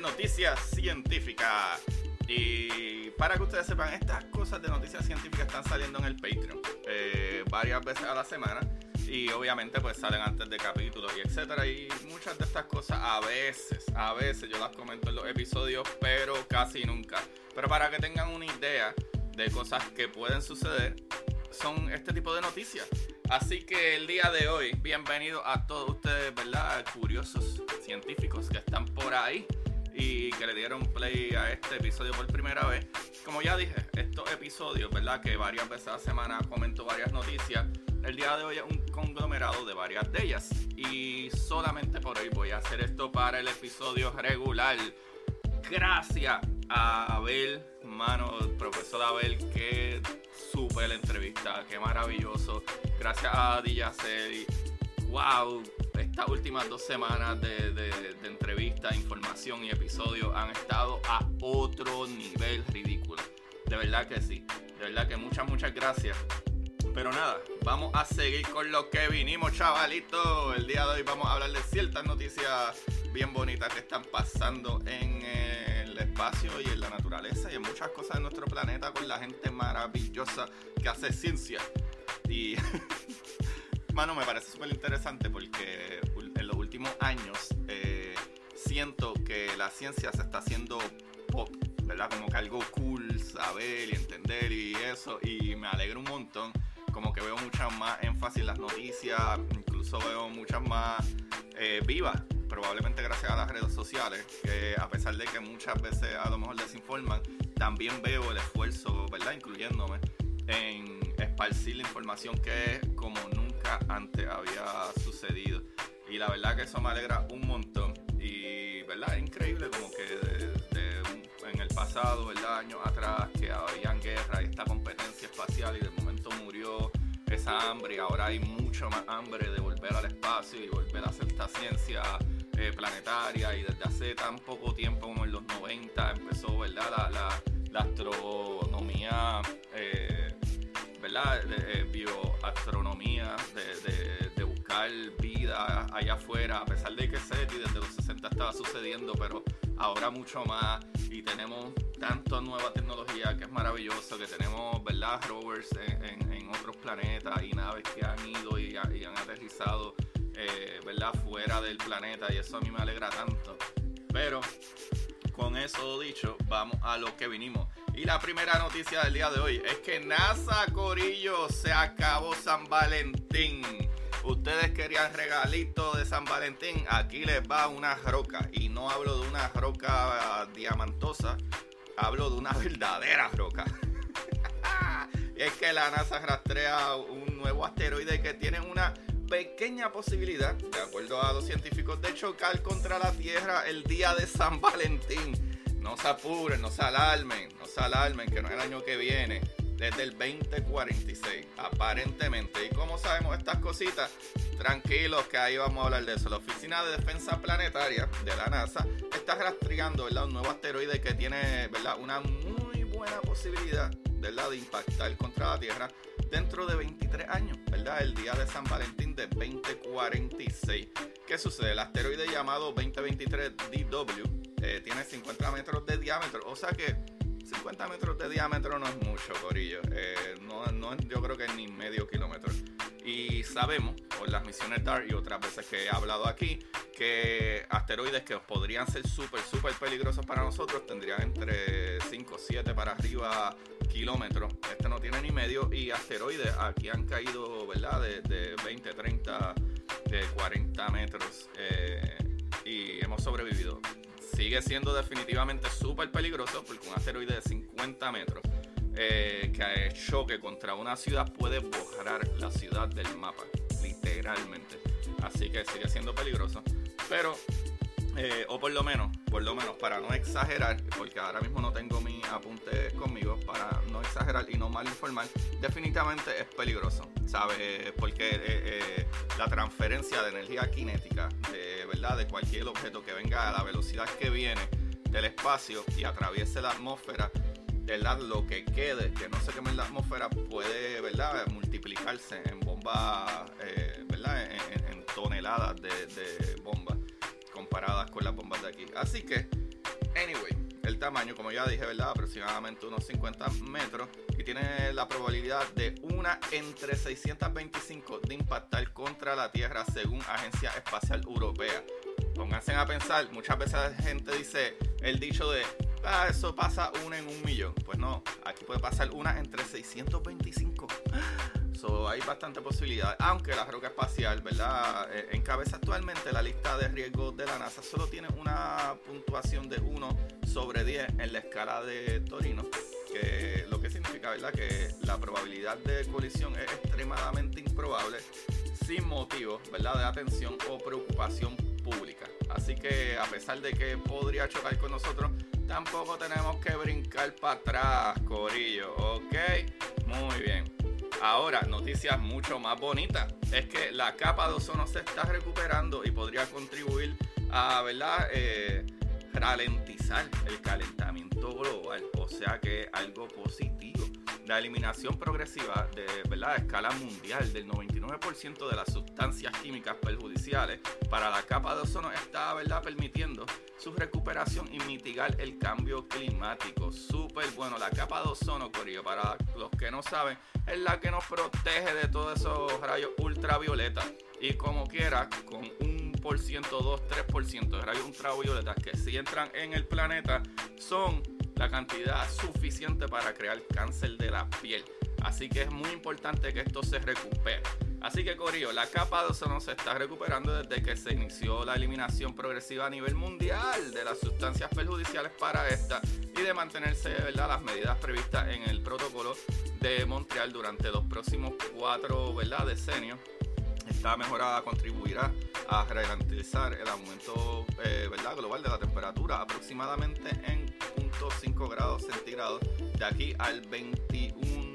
Noticias científicas. Y para que ustedes sepan, estas cosas de noticias científicas están saliendo en el Patreon eh, varias veces a la semana y obviamente pues salen antes de capítulos y etcétera y muchas de estas cosas a veces, a veces yo las comento en los episodios, pero casi nunca. Pero para que tengan una idea de cosas que pueden suceder son este tipo de noticias. Así que el día de hoy, bienvenido a todos ustedes, ¿verdad? Curiosos científicos que están por ahí y que le dieron play a este episodio por primera vez. Como ya dije, estos episodios, ¿verdad? Que varias veces a la semana comento varias noticias. El día de hoy es un conglomerado de varias de ellas. Y solamente por hoy voy a hacer esto para el episodio regular. Gracias a Abel, mano, profesor Abel, qué súper entrevista, qué maravilloso. Gracias a Dijaceli. Wow, estas últimas dos semanas de, de, de entrevista, información y episodios han estado a otro nivel ridículo. De verdad que sí. De verdad que muchas, muchas gracias. Pero nada, vamos a seguir con lo que vinimos, chavalitos. El día de hoy vamos a hablar de ciertas noticias bien bonitas que están pasando en el espacio y en la naturaleza y en muchas cosas de nuestro planeta con la gente maravillosa que hace ciencia. Y, mano, me parece súper interesante porque en los últimos años eh, siento que la ciencia se está haciendo pop, ¿verdad? Como que algo cool saber y entender y eso. Y me alegra un montón. Como que veo muchas más énfasis en las noticias, incluso veo muchas más eh, vivas probablemente gracias a las redes sociales, que a pesar de que muchas veces a lo mejor desinforman, también veo el esfuerzo, ¿verdad? Incluyéndome en esparcir la información que como nunca antes había sucedido. Y la verdad que eso me alegra un montón. Y, ¿verdad? Es increíble como que de, de, en el pasado, ¿verdad? Años atrás, que habían guerra y esta competencia espacial y de momento murió esa hambre y ahora hay mucho más hambre de volver al espacio y volver a hacer esta ciencia eh, planetaria y desde hace tan poco tiempo como en los 90 empezó ¿verdad? La, la, la astronomía, eh, ¿verdad? De, eh, bioastronomía, de, de, buscar vida allá afuera, a pesar de que SETI desde los 60 estaba sucediendo, pero ahora mucho más y tenemos tanto nueva tecnología que es maravilloso, que tenemos ¿verdad? rovers en, en, en otros planetas y naves que han ido y, y han aterrizado eh, ¿verdad? Fuera del planeta y eso a mí me alegra tanto. Pero con eso dicho, vamos a lo que vinimos. Y la primera noticia del día de hoy es que NASA Corillo se acabó San Valentín. Ustedes querían regalito de San Valentín, aquí les va una roca. Y no hablo de una roca diamantosa, hablo de una verdadera roca. es que la NASA rastrea un nuevo asteroide que tiene una pequeña posibilidad, de acuerdo a los científicos, de chocar contra la Tierra el día de San Valentín. No se apuren, no se alarmen, no se alarmen, que no es el año que viene, desde el 2046, aparentemente. ¿Y cómo sabemos estas cositas? Tranquilos, que ahí vamos a hablar de eso. La Oficina de Defensa Planetaria de la NASA está rastreando ¿verdad? un nuevo asteroide que tiene ¿verdad? una muy buena posibilidad ¿verdad? de impactar contra la Tierra dentro de 23 años, ¿verdad? El día de San Valentín de 2046. ¿Qué sucede? El asteroide llamado 2023 DW eh, tiene 50 metros de diámetro, o sea que 50 metros de diámetro no es mucho, Corillo. Eh, no, no, yo creo que ni medio kilómetro. Sabemos, por las misiones DART y otras veces que he hablado aquí, que asteroides que podrían ser súper, súper peligrosos para nosotros tendrían entre 5, 7 para arriba kilómetros. Este no tiene ni medio. Y asteroides aquí han caído, ¿verdad? De, 20, 30, de 40 metros. Eh, y hemos sobrevivido. Sigue siendo definitivamente súper peligroso porque un asteroide de 50 metros eh, que choque contra una ciudad puede borrar la ciudad del mapa, literalmente. Así que sigue siendo peligroso. Pero, eh, o por lo menos, por lo menos para no exagerar, porque ahora mismo no tengo mi apunte conmigo, para no exagerar y no mal informar, definitivamente es peligroso, ¿sabes? Porque eh, la transferencia de energía cinética, de verdad, de cualquier objeto que venga a la velocidad que viene del espacio y atraviese la atmósfera, ¿verdad? Lo que quede, que no se queme en la atmósfera, puede, ¿verdad? Multiplicarse en bombas, eh, ¿verdad? En, toneladas de, bombas comparadas con las bombas de aquí. Así que, anyway, el tamaño, como ya dije, ¿verdad? Aproximadamente unos 50 metros y tiene la probabilidad de una entre 625 de impactar contra la Tierra según Agencia Espacial Europea. Pónganse a pensar, muchas veces la gente dice el dicho de ah, eso pasa una en un millón. Pues no, aquí puede pasar una entre 625. So, hay bastante posibilidad, aunque la roca espacial, ¿verdad? Eh, encabeza actualmente la lista de riesgos de la NASA. Solo tiene una puntuación de 1 sobre 10 en la escala de Torino, que lo que significa, ¿verdad? Que la probabilidad de colisión es extremadamente improbable sin motivo, ¿verdad? De atención o preocupación pública. Así que a pesar de que podría chocar con nosotros, tampoco tenemos que brincar para atrás, Corillo, ¿ok? Muy bien. Ahora, noticias mucho más bonitas. Es que la capa de ozono se está recuperando y podría contribuir a, ¿verdad? Eh, ralentizar el calentamiento global. O sea que algo positivo la eliminación progresiva de ¿verdad? escala mundial del 99% de las sustancias químicas perjudiciales para la capa de ozono está ¿verdad? permitiendo su recuperación y mitigar el cambio climático. Súper bueno, la capa de ozono, Corillo, para los que no saben, es la que nos protege de todos esos rayos ultravioleta. Y como quiera, con un por ciento, 2, 3% de rayos ultravioleta que si entran en el planeta son la cantidad suficiente para crear cáncer de la piel. Así que es muy importante que esto se recupere. Así que Corillo, la capa de ozono se está recuperando desde que se inició la eliminación progresiva a nivel mundial de las sustancias perjudiciales para esta y de mantenerse las medidas previstas en el protocolo de Montreal durante los próximos cuatro decenios. Esta mejora contribuirá a garantizar el aumento eh, ¿verdad? global de la temperatura aproximadamente en 5 grados centígrados de aquí al 2100,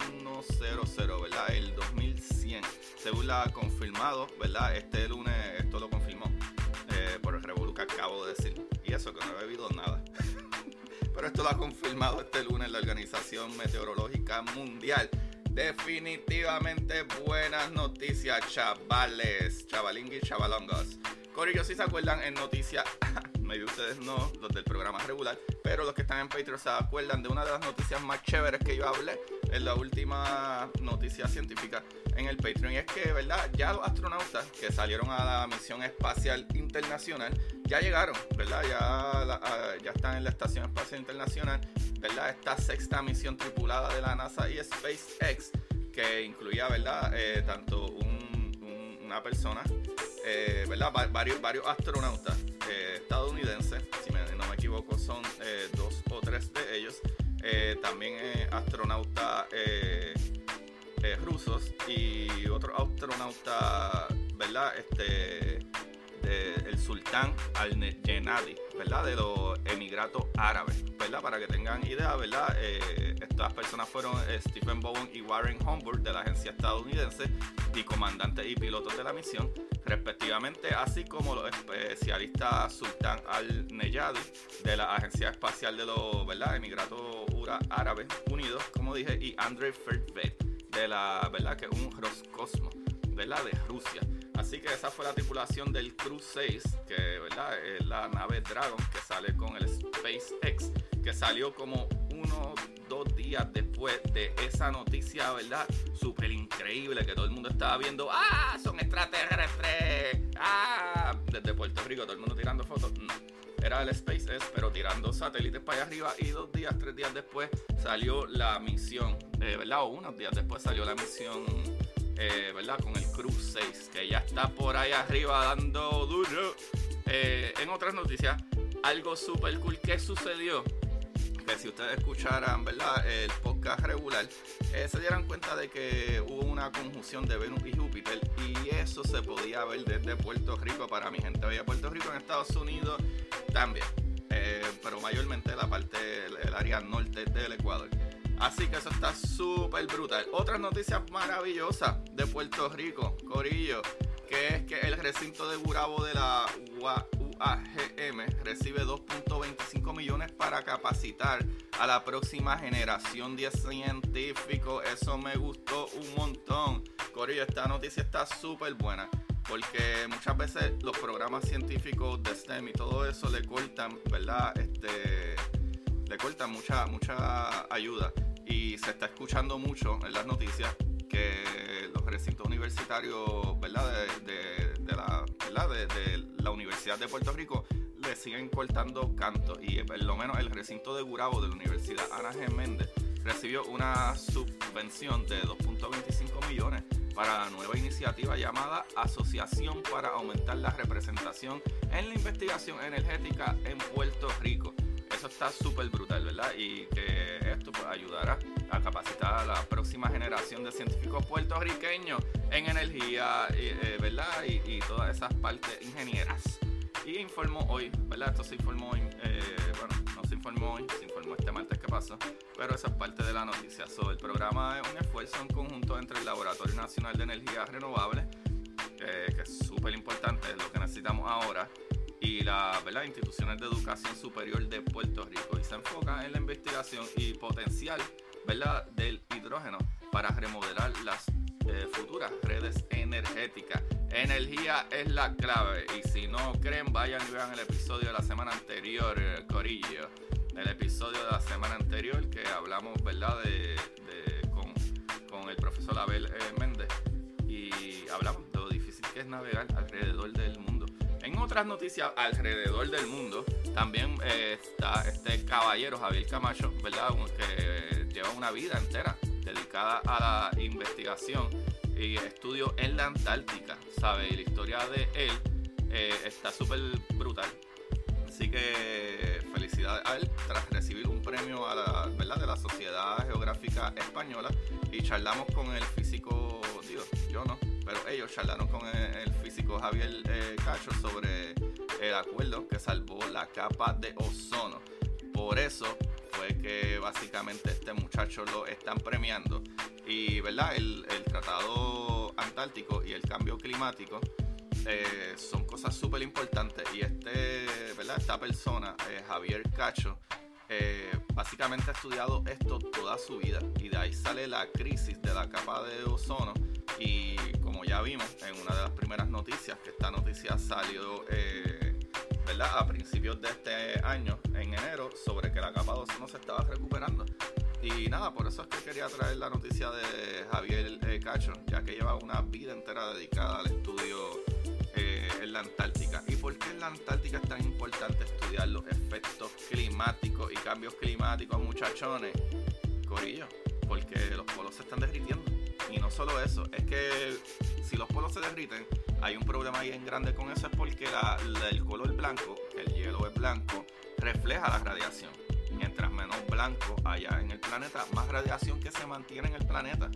¿verdad? El 2100, según la confirmado, ¿verdad? Este lunes esto lo confirmó eh, por el revolú que acabo de decir. Y eso que no he bebido nada. Pero esto lo ha confirmado este lunes la Organización Meteorológica Mundial. Definitivamente buenas noticias, chavales, chavalingui, chavalongos. Corillo, si se acuerdan en noticias medio ustedes no, los del programa regular, pero los que están en Patreon se acuerdan de una de las noticias más chéveres que yo hablé en la última noticia científica en el Patreon. Y es que, ¿verdad? Ya los astronautas que salieron a la misión espacial internacional ya llegaron, ¿verdad? Ya, ya están en la Estación Espacial Internacional, ¿verdad? Esta sexta misión tripulada de la NASA y SpaceX, que incluía, ¿verdad? Eh, tanto una persona, eh, ¿verdad? varios, varios astronautas eh, estadounidenses, si no me equivoco, son eh, dos o tres de ellos. También astronautas rusos y otro astronauta, ¿verdad? Este, el sultán al-Yenadi, ¿verdad? De los Emiratos Árabes, ¿verdad? Para que tengan idea, ¿verdad? estas personas fueron Stephen Bowen y Warren Homburg de la agencia estadounidense y comandantes y pilotos de la misión respectivamente, así como los especialistas Sultan Al-Neyadi de la Agencia Espacial de los ¿verdad? Emiratos Árabes Unidos, como dije, y Andrei Fervet de la, ¿verdad? Que es un Roscosmos, ¿verdad? De Rusia. Así que esa fue la tripulación del Crew 6, que ¿verdad? es la nave Dragon que sale con el SpaceX, que salió como uno dos días después de esa noticia, ¿verdad? Súper increíble que todo el mundo estaba viendo. ¡Ah! Son extraterrestres. ¡Ah! Desde Puerto Rico, todo el mundo tirando fotos. No. Era el SpaceX, pero tirando satélites para allá arriba. Y dos días, tres días después salió la misión, eh, ¿verdad? O unos días después salió la misión eh, ¿verdad? Con el Cruz 6, que ya está por ahí arriba dando duro. Eh, en otras noticias, algo súper cool que sucedió. Que si ustedes escucharan, ¿verdad? El podcast regular, eh, se dieran cuenta de que hubo una conjunción de Venus y Júpiter y eso se podía ver desde Puerto Rico para mi gente de Puerto Rico en Estados Unidos también, pero mayormente la parte, el área norte del Ecuador. Así que eso está súper brutal. Otras noticias maravillosas de Puerto Rico, Corillo, que es que el recinto de Gurabo de la UAGM recibe 2.25 millones para capacitar a la próxima generación de científicos. Eso me gustó un montón. Corillo, esta noticia está súper buena porque muchas veces los programas científicos de STEM y todo eso le cortan, ¿verdad? Este, le cortan mucha, mucha ayuda y se está escuchando mucho en las noticias que los recintos universitarios ¿verdad? De, la, Universidad de Puerto Rico le siguen cortando canto y por lo menos el recinto de Gurabo de la Universidad Ana G. Méndez recibió una subvención de 2.25 millones para la nueva iniciativa llamada Asociación para aumentar la representación en la investigación energética en Puerto Rico eso está súper brutal, ¿verdad? Y que esto pues, ayudará a capacitar a la próxima generación de científicos puertorriqueños en energía, eh, ¿verdad? Y, todas esas partes ingenieras. Y informó hoy, ¿verdad? Esto se informó hoy, eh, bueno, no se informó hoy, se informó este martes que pasó, pero eso es parte de la noticia. So, el programa es un esfuerzo en conjunto entre el Laboratorio Nacional de Energía Renovable, que es súper importante, es lo que necesitamos ahora, y las instituciones de educación superior de Puerto Rico y se enfoca en la investigación y potencial ¿verdad? del hidrógeno para remodelar las eh, futuras redes energéticas. Energía es la clave y si no creen vayan y vean el episodio de la semana anterior, eh, Corillo. El episodio de la semana anterior que hablamos ¿verdad? De, con, con, el profesor Abel eh, Méndez y hablamos de lo difícil que es navegar alrededor del mundo otras noticias alrededor del mundo, también eh, está este caballero Javier Camacho, ¿verdad? Que lleva una vida entera dedicada a la investigación y estudio en la Antártica, ¿sabe? Y la historia de él eh, está súper brutal. Así que felicidades a él tras recibir un premio a la, ¿verdad? de la Sociedad Geográfica Española y charlamos con el físico, ellos charlaron con el, físico Javier eh, Cacho sobre el acuerdo que salvó la capa de ozono. Por eso fue que básicamente este muchacho lo están premiando. Y verdad, el, tratado antártico y el cambio climático eh, son cosas súper importantes. Y este, ¿verdad? esta persona, eh, Javier Cacho, básicamente ha estudiado esto toda su vida. Y de ahí sale la crisis de la capa de ozono. Y ya vimos en una de las primeras noticias, que esta noticia salió eh, ¿verdad? a principios de este año, en enero, sobre que la capa 2 no se estaba recuperando. Y nada, por eso es que quería traer la noticia de Javier eh, Cacho, ya que lleva una vida entera dedicada al estudio eh, en la Antártica. ¿Y por qué en la Antártica es tan importante estudiar los efectos climáticos y cambios climáticos, muchachones? Corillo, porque los polos se están derritiendo. Y no solo eso, es que si los polos se derriten, hay un problema ahí en grande con eso, es porque el color blanco, el hielo es blanco, refleja la radiación. Mientras menos blanco haya en el planeta, más radiación que se mantiene en el planeta.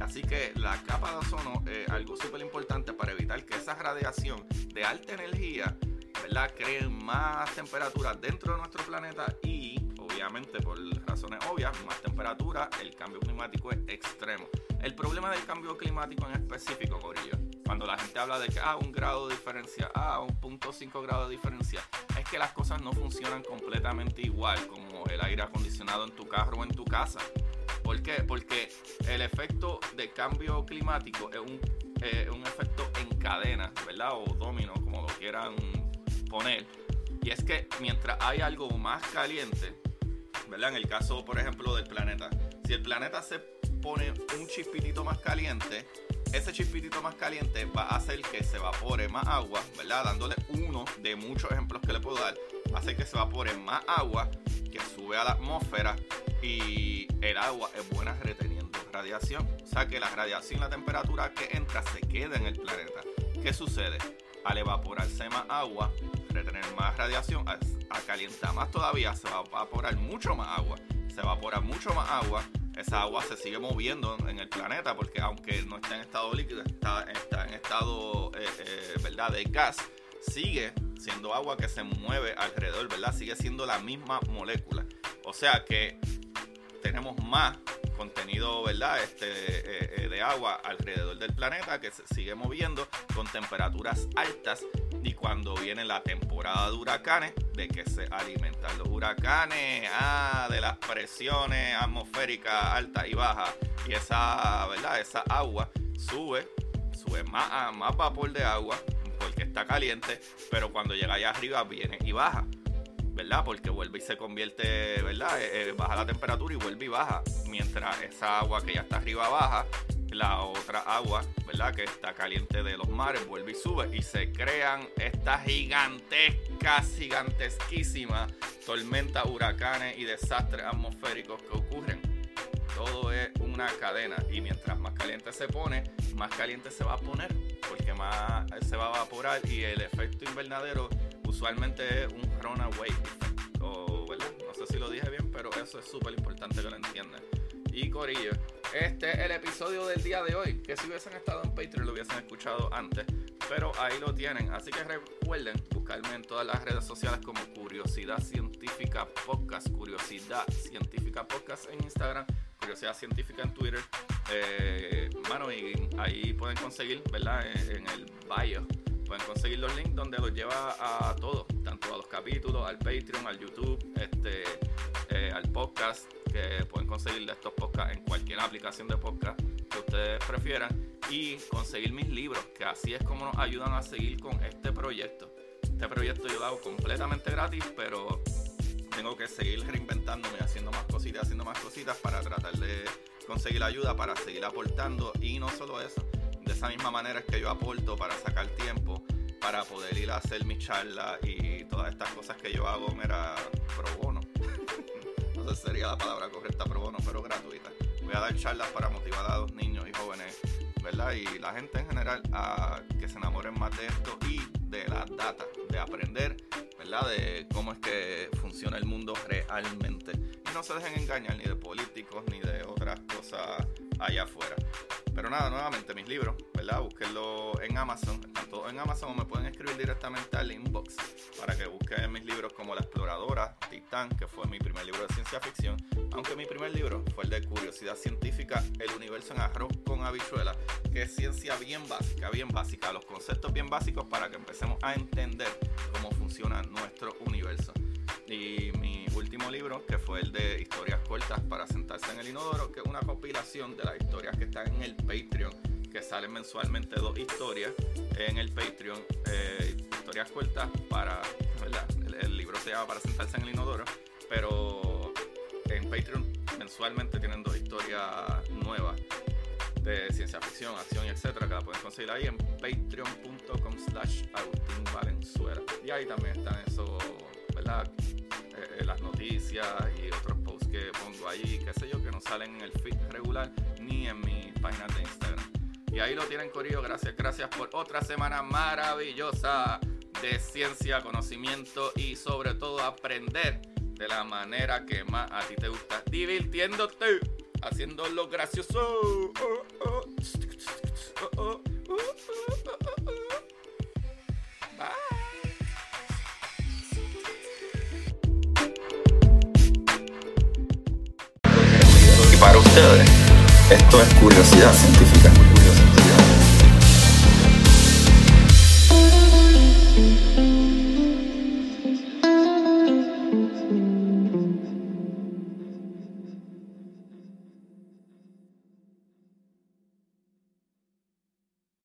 Así que la capa de ozono es algo súper importante para evitar que esa radiación de alta energía ¿verdad? cree más temperatura dentro de nuestro planeta y obviamente por razones obvias, más temperatura, el cambio climático es extremo. El problema del cambio climático en específico, Corillo, cuando la gente habla de que ah, un grado de diferencia, ah, un punto 5 grado de diferencia, es que las cosas no funcionan completamente igual como el aire acondicionado en tu carro o en tu casa. ¿Por qué? Porque el efecto de cambio climático es un, eh, un efecto en cadena, ¿verdad? O domino, como lo quieran poner. Y es que mientras hay algo más caliente, ¿verdad? En el caso, por ejemplo, del planeta. Si el planeta se pone un chispitito más caliente, ese chispitito más caliente va a hacer que se evapore más agua, ¿verdad? Dándole uno de muchos ejemplos que le puedo dar. Va a hacer que se evapore más agua, que sube a la atmósfera y el agua es buena reteniendo radiación. O sea que la radiación, la temperatura que entra se queda en el planeta. ¿Qué sucede? Al evaporarse más agua, retener más radiación, a, calientar más todavía, se va a evaporar mucho más agua. Se evapora mucho más agua, esa agua se sigue moviendo en el planeta porque aunque no está en estado líquido, está, está en estado eh, eh, ¿verdad? de gas, sigue siendo agua que se mueve alrededor, ¿verdad? Sigue siendo la misma molécula. O sea que tenemos más contenido, ¿verdad? Este, eh, de agua alrededor del planeta que se sigue moviendo con temperaturas altas y cuando viene la temporada de huracanes, de que se alimentan los huracanes, ah, de las presiones atmosféricas altas y bajas, y esa, ¿verdad? Esa agua sube, sube más, más vapor de agua, porque está caliente, pero cuando llega allá arriba viene y baja. ¿verdad? Porque vuelve y se convierte, ¿verdad? Eh, eh, baja la temperatura y vuelve y baja. Mientras esa agua que ya está arriba baja, la otra agua, ¿verdad? Que está caliente de los mares, vuelve y sube y se crean estas gigantescas, gigantesquísimas tormentas, huracanes y desastres atmosféricos que ocurren. Todo es una cadena y mientras más caliente se pone, más caliente se va a poner porque más se va a evaporar y el efecto invernadero usualmente es un runaway ¿verdad? No sé si lo dije bien, pero eso es súper importante que lo entiendan. Y Corillo, este es el episodio del día de hoy. Que si hubiesen estado en Patreon lo hubiesen escuchado antes. Pero ahí lo tienen. Así que recuerden buscarme en todas las redes sociales como Curiosidad Científica Podcast. Curiosidad Científica Podcast en Instagram. Curiosidad Científica en Twitter. Eh, mano, y ahí pueden conseguir, ¿verdad? En, el bio. Pueden conseguir los links donde los lleva a todo, tanto a los capítulos, al Patreon, al YouTube, este, eh, al podcast que pueden conseguir estos podcasts en cualquier aplicación de podcast que ustedes prefieran y conseguir mis libros, que así es como nos ayudan a seguir con este proyecto. Este proyecto yo lo hago completamente gratis, pero tengo que seguir reinventándome, haciendo más cositas, haciendo más cositas para tratar de conseguir ayuda, para seguir aportando y no solo eso, de esa misma manera es que yo aporto para sacar tiempo para poder ir a hacer mis charlas y todas estas cosas que yo hago, mira, pro bono sería la palabra correcta, pero bueno, pero gratuita. Voy a dar charlas para motivar a los niños y jóvenes, ¿verdad? Y la gente en general a que se enamoren más de esto y de la data, de aprender, ¿verdad? De cómo es que funciona el mundo realmente. Y no se dejen engañar ni de políticos ni de otras cosas allá afuera. Pero nada, nuevamente mis libros, ¿verdad? Búsquenlo en Amazon, están todos en Amazon o me pueden escribir directamente al inbox para que busquen mis libros como La Exploradora, Titán, que fue mi primer libro de ciencia ficción, aunque mi primer libro fue el de Curiosidad Científica, El Universo en Arroz con Habichuela, que es ciencia bien básica, bien básica, los conceptos bien básicos para que empecemos a entender cómo funciona nuestro universo. Y mi último libro, que fue el de historias cortas para sentarse en el inodoro, que es una compilación de las historias que están en el Patreon, que salen mensualmente dos historias en el Patreon, eh, historias cortas para. El, libro se llama Para sentarse en el inodoro, pero en Patreon mensualmente tienen dos historias nuevas de ciencia ficción, acción etcétera, que la pueden conseguir ahí en patreon.com slash Valenzuela. Y ahí también están esos, Eh, las noticias y otros posts que pongo ahí, qué sé yo, que no salen en el feed regular ni en mi página de Instagram. Y ahí lo tienen, Corillo. Gracias, gracias por otra semana maravillosa de ciencia, conocimiento y sobre todo aprender de la manera que más a ti te gusta, divirtiéndote, haciendo lo esto es curiosidad científica.